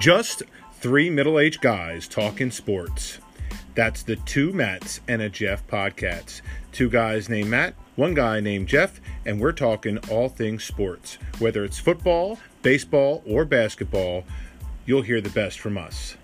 Just three middle aged guys talking sports. That's the two Matts and a Jeff podcast. Two guys named Matt, one guy named Jeff, and we're talking all things sports. Whether it's football, baseball, or basketball, you'll hear the best from us.